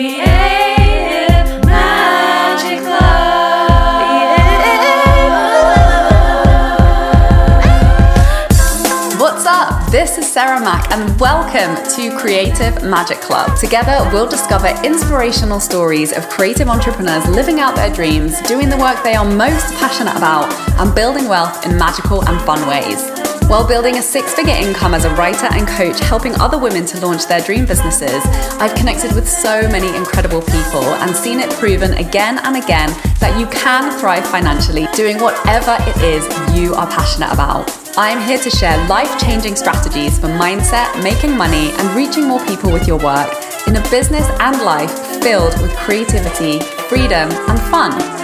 Creative Magic Club. What's up? This is Sarah Mac, and welcome to Creative Magic Club. Together, we'll discover inspirational stories of creative entrepreneurs living out their dreams, doing the work they are most passionate about, and building wealth in magical and fun ways. While building a six figure income as a writer and coach, helping other women to launch their dream businesses, I've connected with so many incredible people and seen it proven again and again that you can thrive financially doing whatever it is you are passionate about. I'm here to share life changing strategies for mindset, making money, and reaching more people with your work in a business and life filled with creativity, freedom, and fun.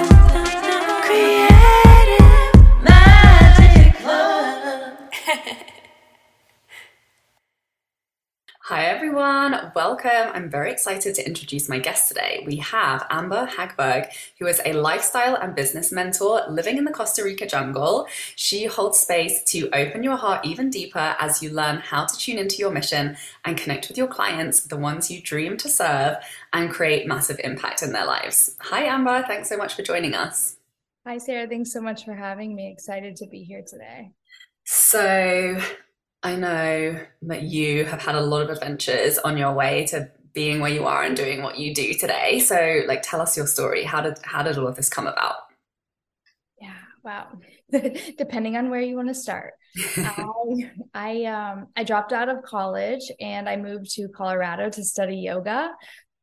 Hi everyone, welcome. I'm very excited to introduce my guest today. We have Amber Hagberg, who is a lifestyle and business mentor living in the Costa Rica jungle. She holds space to open your heart even deeper as you learn how to tune into your mission and connect with your clients, the ones you dream to serve, and create massive impact in their lives. Hi Amber, thanks so much for joining us. Hi Sarah, thanks so much for having me. Excited to be here today. So, I know that you have had a lot of adventures on your way to being where you are and doing what you do today. So, like, tell us your story. How did how did all of this come about? Yeah, wow. Depending on where you want to start, I I um I dropped out of college and I moved to Colorado to study yoga.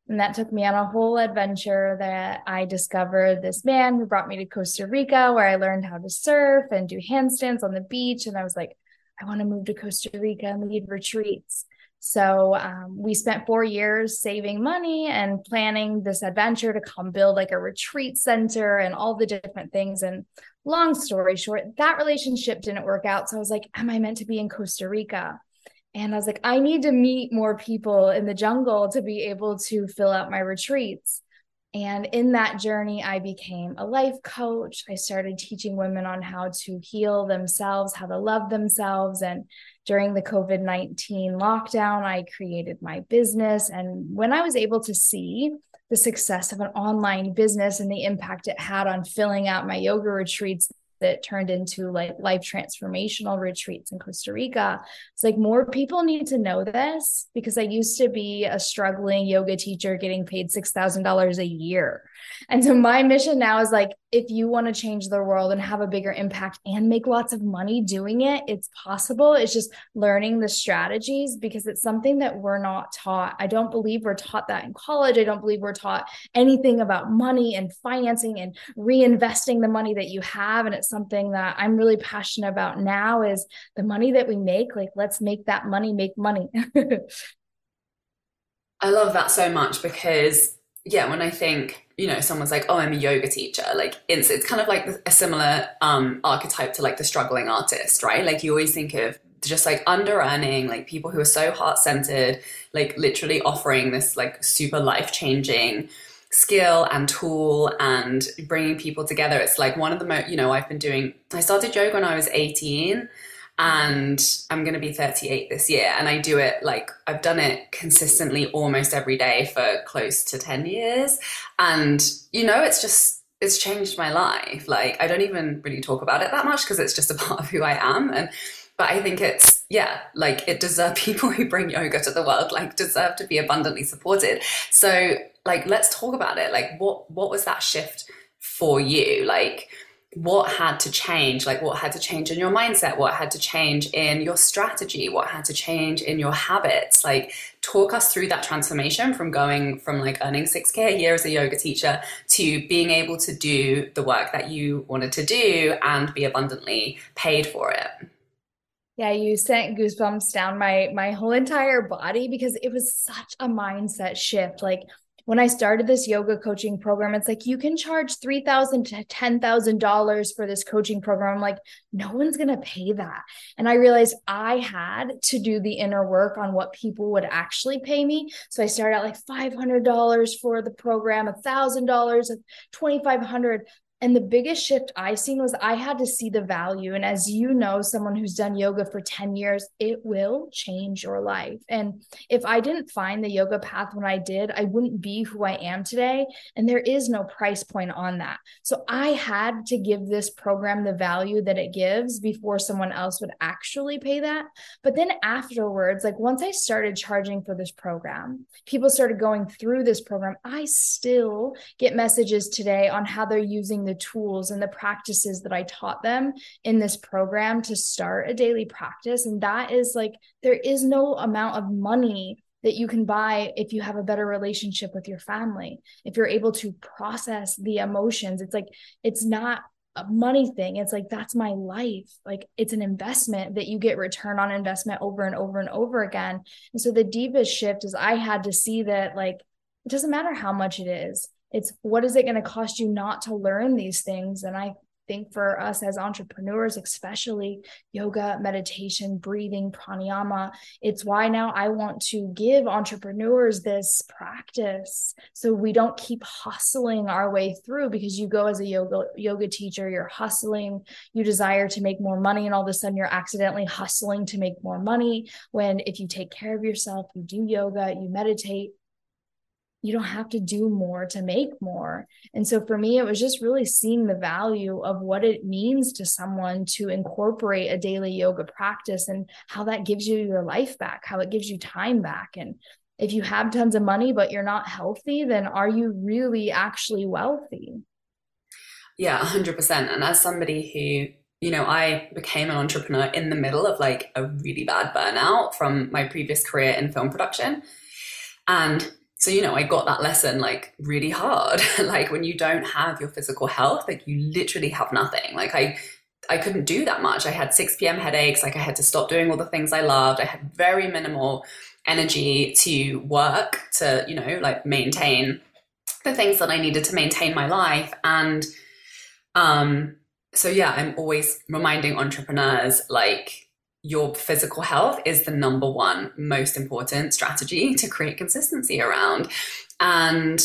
And that took me on a whole adventure that I discovered this man who brought me to Costa Rica, where I learned how to surf and do handstands on the beach. And I was like, I want to move to Costa Rica and lead retreats. So um, we spent four years saving money and planning this adventure to come build like a retreat center and all the different things. And long story short, that relationship didn't work out. So I was like, Am I meant to be in Costa Rica? And I was like, I need to meet more people in the jungle to be able to fill out my retreats. And in that journey, I became a life coach. I started teaching women on how to heal themselves, how to love themselves. And during the COVID 19 lockdown, I created my business. And when I was able to see the success of an online business and the impact it had on filling out my yoga retreats, that turned into like life transformational retreats in Costa Rica. It's like more people need to know this because I used to be a struggling yoga teacher getting paid $6,000 a year. And so my mission now is like, if you want to change the world and have a bigger impact and make lots of money doing it, it's possible. It's just learning the strategies because it's something that we're not taught. I don't believe we're taught that in college. I don't believe we're taught anything about money and financing and reinvesting the money that you have. And it's something that I'm really passionate about now is the money that we make, like let's make that money make money. I love that so much because yeah, when I think, you know, someone's like, oh, I'm a yoga teacher, like it's, it's kind of like a similar um, archetype to like the struggling artist, right? Like you always think of just like under earning, like people who are so heart centered, like literally offering this like super life changing skill and tool and bringing people together. It's like one of the most, you know, I've been doing, I started yoga when I was 18 and I'm going to be 38 this year. And I do it like I've done it consistently almost every day for close to 10 years. And, you know, it's just, it's changed my life. Like, I don't even really talk about it that much because it's just a part of who I am. And, but I think it's, yeah, like it deserves people who bring yoga to the world, like deserve to be abundantly supported. So, like, let's talk about it. Like, what, what was that shift for you? Like, what had to change like what had to change in your mindset what had to change in your strategy what had to change in your habits like talk us through that transformation from going from like earning 6k a year as a yoga teacher to being able to do the work that you wanted to do and be abundantly paid for it yeah, you sent goosebumps down my my whole entire body because it was such a mindset shift. Like when I started this yoga coaching program, it's like you can charge three thousand to ten thousand dollars for this coaching program. I'm like, no one's gonna pay that. And I realized I had to do the inner work on what people would actually pay me. So I started out like five hundred dollars for the program, a thousand dollars, twenty five hundred. And the biggest shift I seen was I had to see the value. And as you know, someone who's done yoga for 10 years, it will change your life. And if I didn't find the yoga path when I did, I wouldn't be who I am today. And there is no price point on that. So I had to give this program the value that it gives before someone else would actually pay that. But then afterwards, like once I started charging for this program, people started going through this program. I still get messages today on how they're using the the tools and the practices that I taught them in this program to start a daily practice. And that is like, there is no amount of money that you can buy if you have a better relationship with your family. If you're able to process the emotions, it's like, it's not a money thing. It's like, that's my life. Like, it's an investment that you get return on investment over and over and over again. And so the deepest shift is I had to see that, like, it doesn't matter how much it is it's what is it going to cost you not to learn these things? And i think for us as entrepreneurs especially yoga meditation breathing pranayama it's why now i want to give entrepreneurs this practice so we don't keep hustling our way through because you go as a yoga yoga teacher you're hustling you desire to make more money and all of a sudden you're accidentally hustling to make more money when if you take care of yourself you do yoga you meditate you don't have to do more to make more. And so for me, it was just really seeing the value of what it means to someone to incorporate a daily yoga practice and how that gives you your life back, how it gives you time back. And if you have tons of money, but you're not healthy, then are you really actually wealthy? Yeah, 100%. And as somebody who you know, I became an entrepreneur in the middle of like a really bad burnout from my previous career in film production. And so you know i got that lesson like really hard. Like when you don't have your physical health like you literally have nothing. Like i i couldn't do that much. I had 6 p.m headaches. Like i had to stop doing all the things i loved. I had very minimal energy to work to you know like maintain the things that i needed to maintain my life. And um so yeah i'm always reminding entrepreneurs like your physical health is the number one most important strategy to create consistency around. And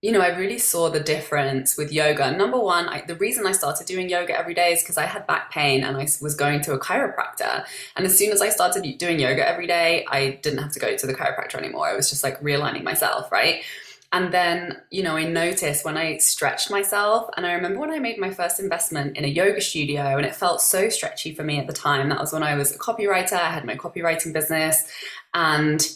you know, I really saw the difference with yoga. Number one, I, the reason I started doing yoga every day is because I had back pain and I was going to a chiropractor. And as soon as I started doing yoga every day, I didn't have to go to the chiropractor anymore. I was just like realigning myself, right? And then, you know, I noticed when I stretched myself, and I remember when I made my first investment in a yoga studio, and it felt so stretchy for me at the time. That was when I was a copywriter, I had my copywriting business, and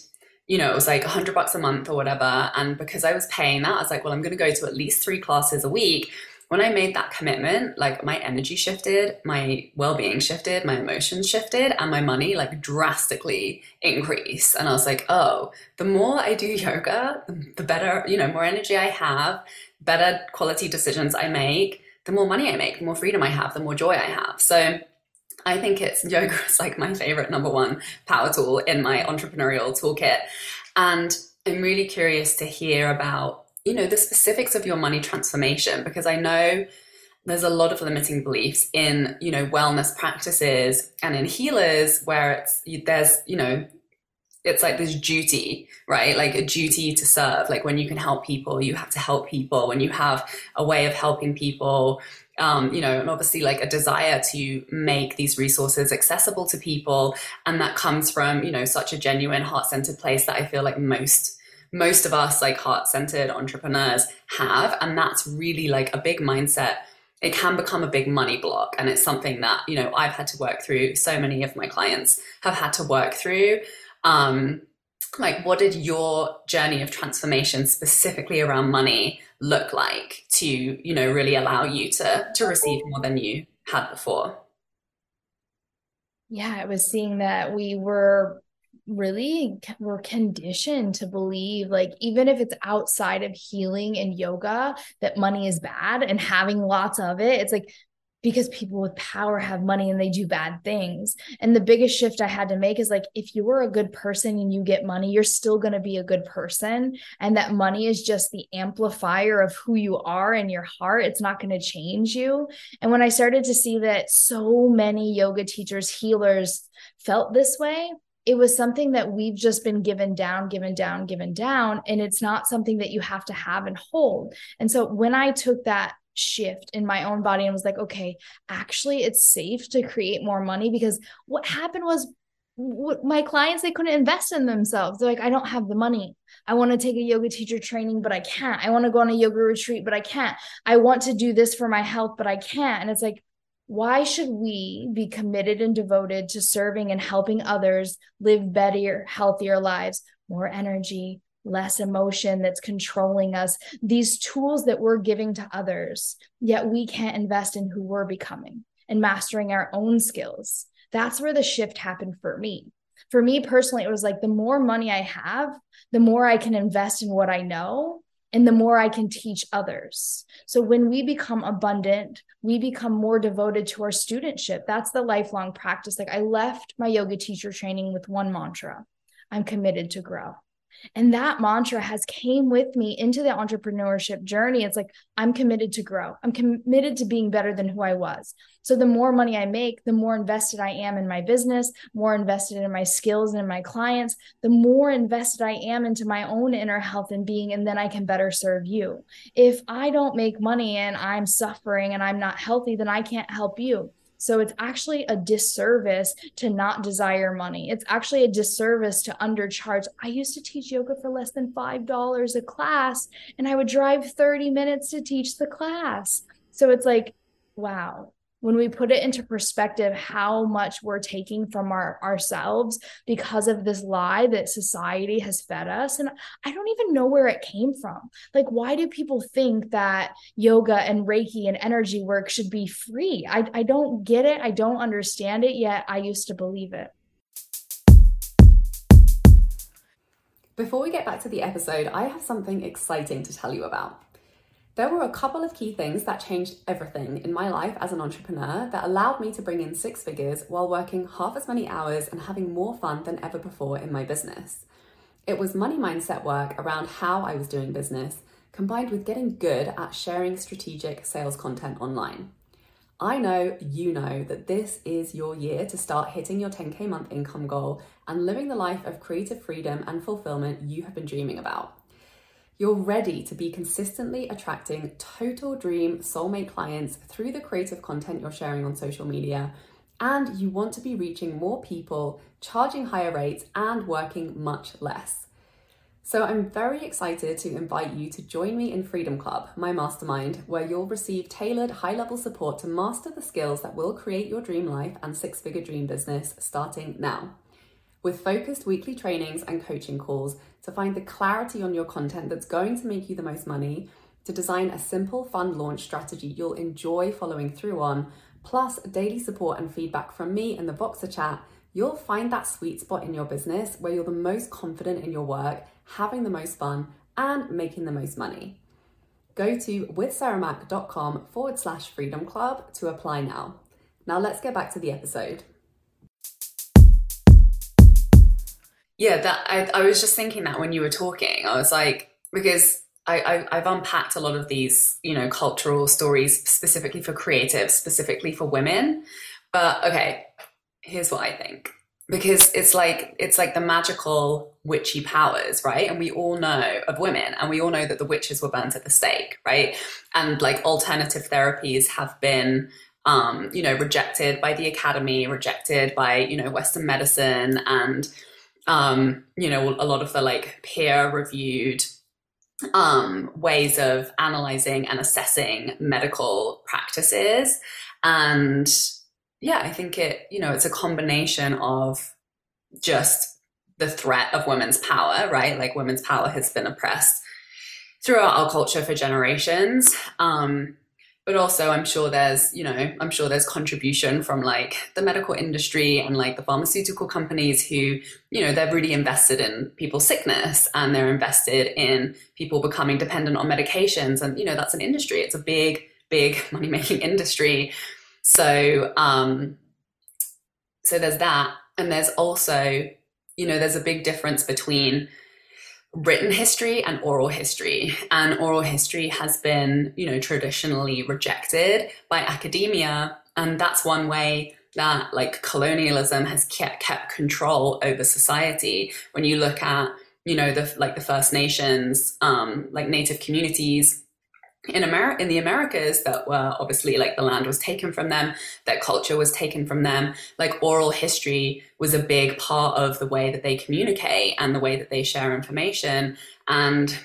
you know, it was like a hundred bucks a month or whatever. And because I was paying that, I was like, well, I'm going to go to at least three classes a week when I made that commitment, like my energy shifted, my well being shifted, my emotions shifted, and my money like drastically increased. And I was like, oh, the more I do yoga, the better, you know, more energy I have, better quality decisions I make, the more money I make, the more freedom I have, the more joy I have. So I think it's yoga is like my favorite number one power tool in my entrepreneurial toolkit. And I'm really curious to hear about you know the specifics of your money transformation because i know there's a lot of limiting beliefs in you know wellness practices and in healers where it's there's you know it's like this duty right? Like a duty to serve. Like when you can help people you have to help people. When you have a way of helping people um, you know, and obviously like a desire to make these resources accessible to people. And that comes from, you know, such a genuine heart centered place that I feel like most most of us like heart-centered entrepreneurs have and that's really like a big mindset. It can become a big money block and it's something that you know i've had to work through. So many of my clients have had to work through. Um like what did your journey of transformation specifically around money look like to you know really allow you to to receive more than you had before? Yeah it was seeing that we were really we're conditioned to believe like even if it's outside of healing and yoga that money is bad and having lots of it it's like because people with power have money and they do bad things. And the biggest shift I had to make is like, if you're a good person and you get money, you're still going to be a good person. And that money is just the amplifier of who you are in your heart. It's not going to change you. And when I started to see that so many yoga teachers, healers felt this way, it was something that we've just been given down, given down, given down. And it's not something that you have to have and hold. And so when I took that shift in my own body and was like, okay, actually, it's safe to create more money because what happened was my clients they couldn't invest in themselves they're like i don't have the money i want to take a yoga teacher training but i can't i want to go on a yoga retreat but i can't i want to do this for my health but i can't and it's like why should we be committed and devoted to serving and helping others live better healthier lives more energy less emotion that's controlling us these tools that we're giving to others yet we can't invest in who we're becoming and mastering our own skills that's where the shift happened for me. For me personally, it was like the more money I have, the more I can invest in what I know and the more I can teach others. So when we become abundant, we become more devoted to our studentship. That's the lifelong practice. Like I left my yoga teacher training with one mantra I'm committed to grow and that mantra has came with me into the entrepreneurship journey. It's like i'm committed to grow. I'm committed to being better than who i was. So the more money i make the more invested i am in my business more invested in my skills and in my clients the more invested i am into my own inner health and being and then i can better serve you. If i don't make money and i'm suffering and i'm not healthy then i can't help you so it's actually a disservice to not desire money. It's actually a disservice to undercharge. I used to teach yoga for less than $5 a class, and I would drive 30 minutes to teach the class. So it's like, wow, when we put it into perspective how much we're taking from our ourselves because of this lie that society has fed us. And i don't even know where it came from. Like why do people think that yoga and reiki and energy work should be free? I, I don't get it. I don't understand it yet. I used to believe it. Before we get back to the episode i have something exciting to tell you about there were a couple of key things that changed everything in my life as an entrepreneur that allowed me to bring in six figures while working half as many hours and having more fun than ever before in my business. It was money mindset work around how I was doing business, combined with getting good at sharing strategic sales content online. I know you know that this is your year to start hitting your 10K month income goal and living the life of creative freedom and fulfillment you have been dreaming about. You're ready to be consistently attracting total dream soulmate clients through the creative content you're sharing on social media, and you want to be reaching more people, charging higher rates, and working much less. So, I'm very excited to invite you to join me in Freedom Club, my mastermind, where you'll receive tailored high level support to master the skills that will create your dream life and six figure dream business starting now. With focused weekly trainings and coaching calls, to find the clarity on your content that's going to make you the most money, to design a simple, fun launch strategy you'll enjoy following through on, plus daily support and feedback from me in the Voxer chat, you'll find that sweet spot in your business where you're the most confident in your work, having the most fun, and making the most money. Go to withsarahmac.com forward slash freedom club to apply now. Now let's get back to the episode. Yeah, that I, I was just thinking that when you were talking, I was like, because I, I, have unpacked a lot of these, you know, cultural stories specifically for creatives, specifically for women. But okay, here's what I think. Because it's like it's like the magical witchy powers, right? And we all know of women, and we all know that the witches were burnt at the stake, right? And like alternative therapies have been um, you know, rejected by the academy, rejected by, you know, Western medicine and um, you know, a lot of the like peer reviewed um, ways of analyzing and assessing medical practices. And yeah, I think it, you know, it's a combination of just the threat of women's power, right? Like women's power has been oppressed throughout our culture for generations. Um, but also i'm sure there's you know i'm sure there's contribution from like the medical industry and like the pharmaceutical companies who you know they're really invested in people's sickness and they're invested in people becoming dependent on medications. And you know that's an industry. It's a big big money making industry. So um so there's that. And there's also you know there's a big difference between written history and oral history. And oral history has been you know traditionally rejected by academia. And that's one way that like colonialism has kept, kept control over society. When you look at you know the like the first nations um like native communities in America, in the Americas, that were obviously like the land was taken from them, that culture was taken from them. Like oral history was a big part of the way that they communicate and the way that they share information. And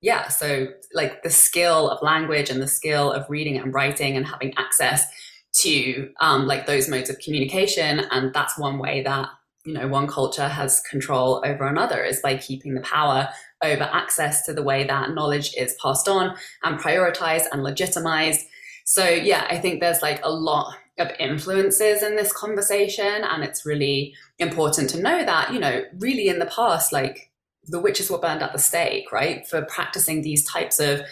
yeah, so like the skill of language and the skill of reading and writing and having access to um, like those modes of communication, and that's one way that you know one culture has control over another is by keeping the power over access to the way that knowledge is passed on and prioritized and legitimized. So, yeah, I think there's like a lot of influences in this conversation. And it's really important to know that, you know, really in the past, like the witches were burned at the stake, right? For practicing these types of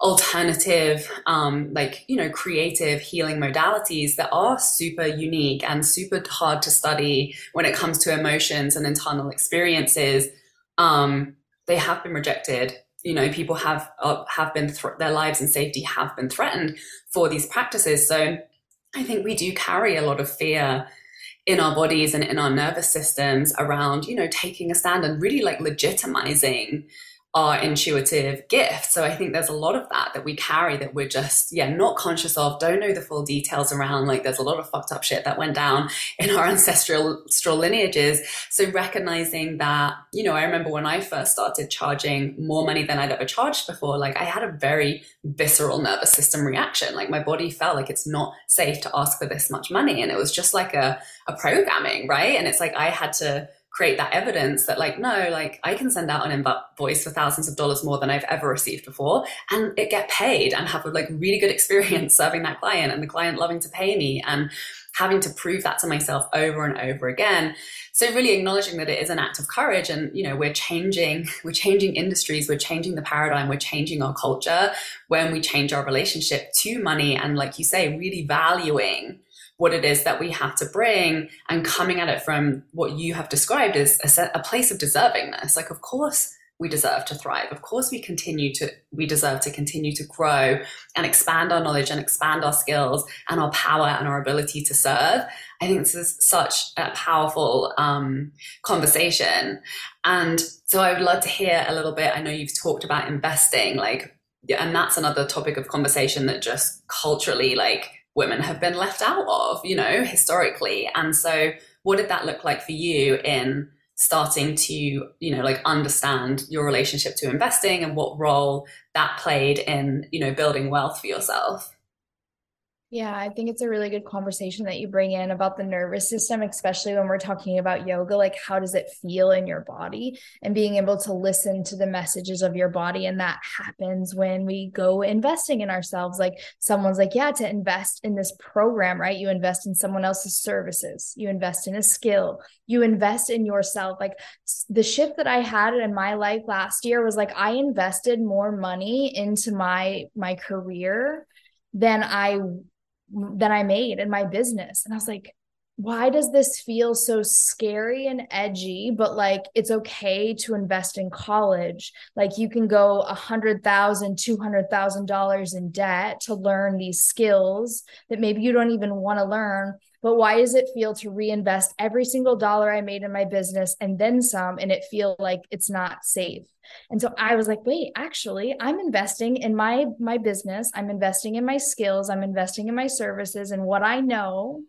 alternative um, like you know creative healing modalities that are super unique and super hard to study when it comes to emotions and internal experiences um, they have been rejected. You know people have uh, have been th- their lives and safety have been threatened for these practices. So i think we do carry a lot of fear in our bodies and in our nervous systems around you know taking a stand and really like legitimizing our intuitive gift. So I think there's a lot of that that we carry that we're just, yeah, not conscious of, don't know the full details around. Like there's a lot of fucked up shit that went down in our ancestral lineages. So recognizing that, you know, I remember when I first started charging more money than I'd ever charged before, like I had a very visceral nervous system reaction. Like my body felt like it's not safe to ask for this much money. And it was just like a, a programming, right? And it's like I had to create that evidence that like no like i can send out an invoice for thousands of dollars more than i've ever received before and it get paid and have a like really good experience serving that client and the client loving to pay me and having to prove that to myself over and over again. So really acknowledging that it is an act of courage and you know we're changing we're changing industries we're changing the paradigm we're changing our culture when we change our relationship to money and like you say really valuing what it is that we have to bring and coming at it from what you have described as a, a place of deservingness. Like, of course, we deserve to thrive. Of course, we continue to, we deserve to continue to grow and expand our knowledge and expand our skills and our power and our ability to serve. I think this is such a powerful um, conversation. And so I would love to hear a little bit. I know you've talked about investing, like, and that's another topic of conversation that just culturally, like, women have been left out of, you know, historically. And so, what did that look like for you in starting to, you know, like understand your relationship to investing and what role that played in, you know, building wealth for yourself? Yeah, I think it's a really good conversation that you bring in about the nervous system, especially when we're talking about yoga. Like, how does it feel in your body? And being able to listen to the messages of your body. And that happens when we go investing in ourselves. Like, someone's like, yeah, to invest in this program, right? You invest in someone else's services, you invest in a skill, you invest in yourself. Like, the shift that I had in my life last year was like, I invested more money into my my career than I that I made in my business. And I was like, why does this feel so scary and edgy but like it's okay to invest in college like you can go a hundred thousand two hundred thousand dollars in debt to learn these skills that maybe you don't even want to learn but why does it feel to reinvest every single dollar i made in my business and then some and it feel like it's not safe and so I was like, wait, actually, I'm investing in my my business. I'm investing in my skills. I'm investing in my services and what I know,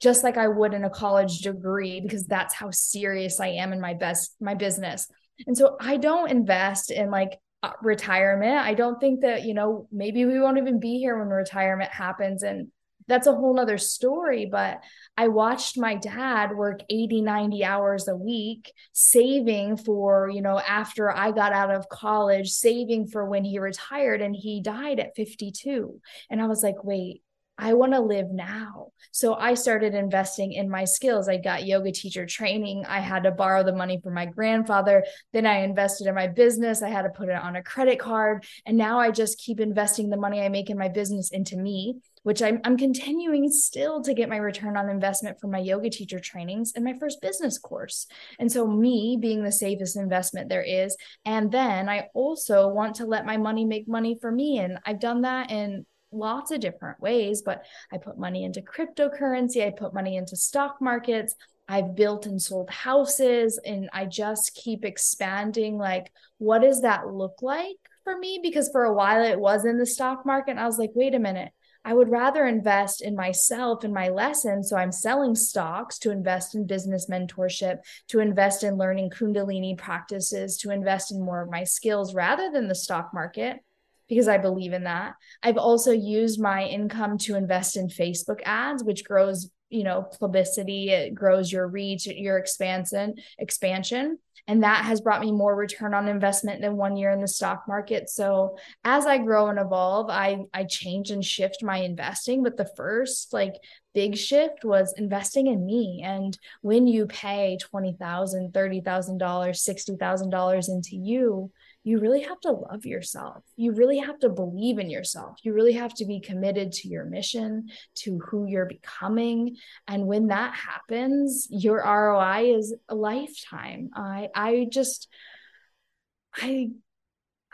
just like I would in a college degree, because that's how serious I am in my best my business. And so I don't invest in like uh, retirement. I don't think that, you know, maybe we won't even be here when retirement happens. And that's a whole nother story but i watched my dad work 80 90 hours a week saving for you know after i got out of college saving for when he retired and he died at 52 and i was like wait I want to live now. So I started investing in my skills. I got yoga teacher training. I had to borrow the money from my grandfather. Then I invested in my business. I had to put it on a credit card. And now I just keep investing the money I make in my business into me which I'm, I'm continuing still to get my return on investment from my yoga teacher trainings and my first business course. And so, me being the safest investment there is. And then I also want to let my money make money for me. And I've done that in lots of different ways, but I put money into cryptocurrency, I put money into stock markets. I've built and sold houses and I just keep expanding like what does that look like for me because for a while it was in the stock market. And I was like, wait a minute. I would rather invest in myself and my lessons. So I'm selling stocks to invest in business mentorship, to invest in learning Kundalini practices, to invest in more of my skills rather than the stock market because I believe in that. I've also used my income to invest in Facebook ads, which grows, you know, publicity, it grows your reach, your expansion, expansion. And that has brought me more return on investment than one year in the stock market. So as I grow and evolve, I I change and shift my investing. But the first like big shift was investing in me. And when you pay $20,000, $30,000, $60,000 into you, you really have to love yourself. You really have to believe in yourself. You really have to be committed to your mission, to who you're becoming. And when that happens, your ROI is a lifetime. I I just I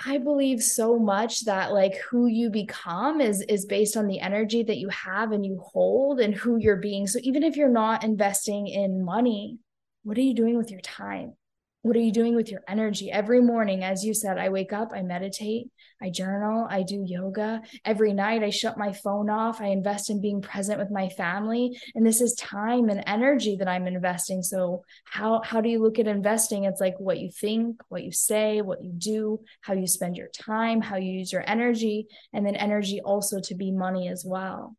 I believe so much that like who you become is is based on the energy that you have and you hold and who you're being. So even if you're not investing in money, what are you doing with your time? What are you doing with your energy? Every morning as you said i wake up i meditate i journal i do yoga. Every night i shut my phone off i invest in being present with my family. And this is time and energy that i'm investing. So how how do you look at investing? It's like what you think what you say what you do how you spend your time how you use your energy and then energy also to be money as well.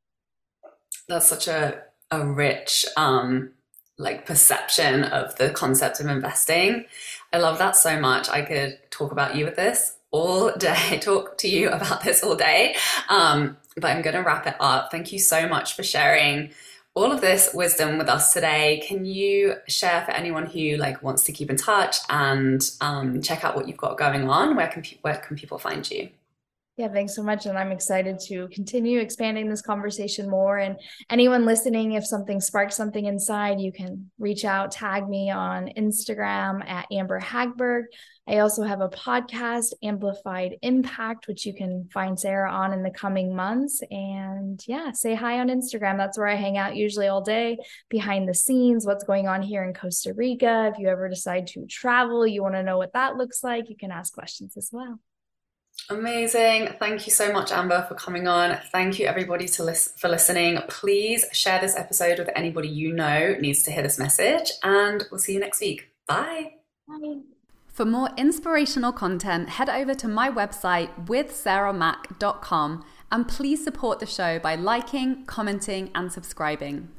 That's such a a rich um like perception of the concept of investing. I love that so much. I could talk about you with this all day, talk to you about this all day. Um, but I'm going to wrap it up. Thank you so much for sharing all of this wisdom with us today. Can you share for anyone who like wants to keep in touch and um, check out what you've got going on? Where can pe- where can people find you? Yeah, thanks so much. And I'm excited to continue expanding this conversation more. And anyone listening, if something sparks something inside, you can reach out, tag me on Instagram at Amber Hagberg. I also have a podcast, Amplified Impact, which you can find Sarah on in the coming months. And yeah, say hi on Instagram. That's where I hang out usually all day behind the scenes, what's going on here in Costa Rica. If you ever decide to travel, you want to know what that looks like, you can ask questions as well. Amazing. Thank you so much, Amber, for coming on. Thank you, everybody, to lis- for listening. Please share this episode with anybody you know needs to hear this message, and we'll see you next week. Bye. Bye. For more inspirational content, head over to my website withsarahmac.com and please support the show by liking, commenting, and subscribing.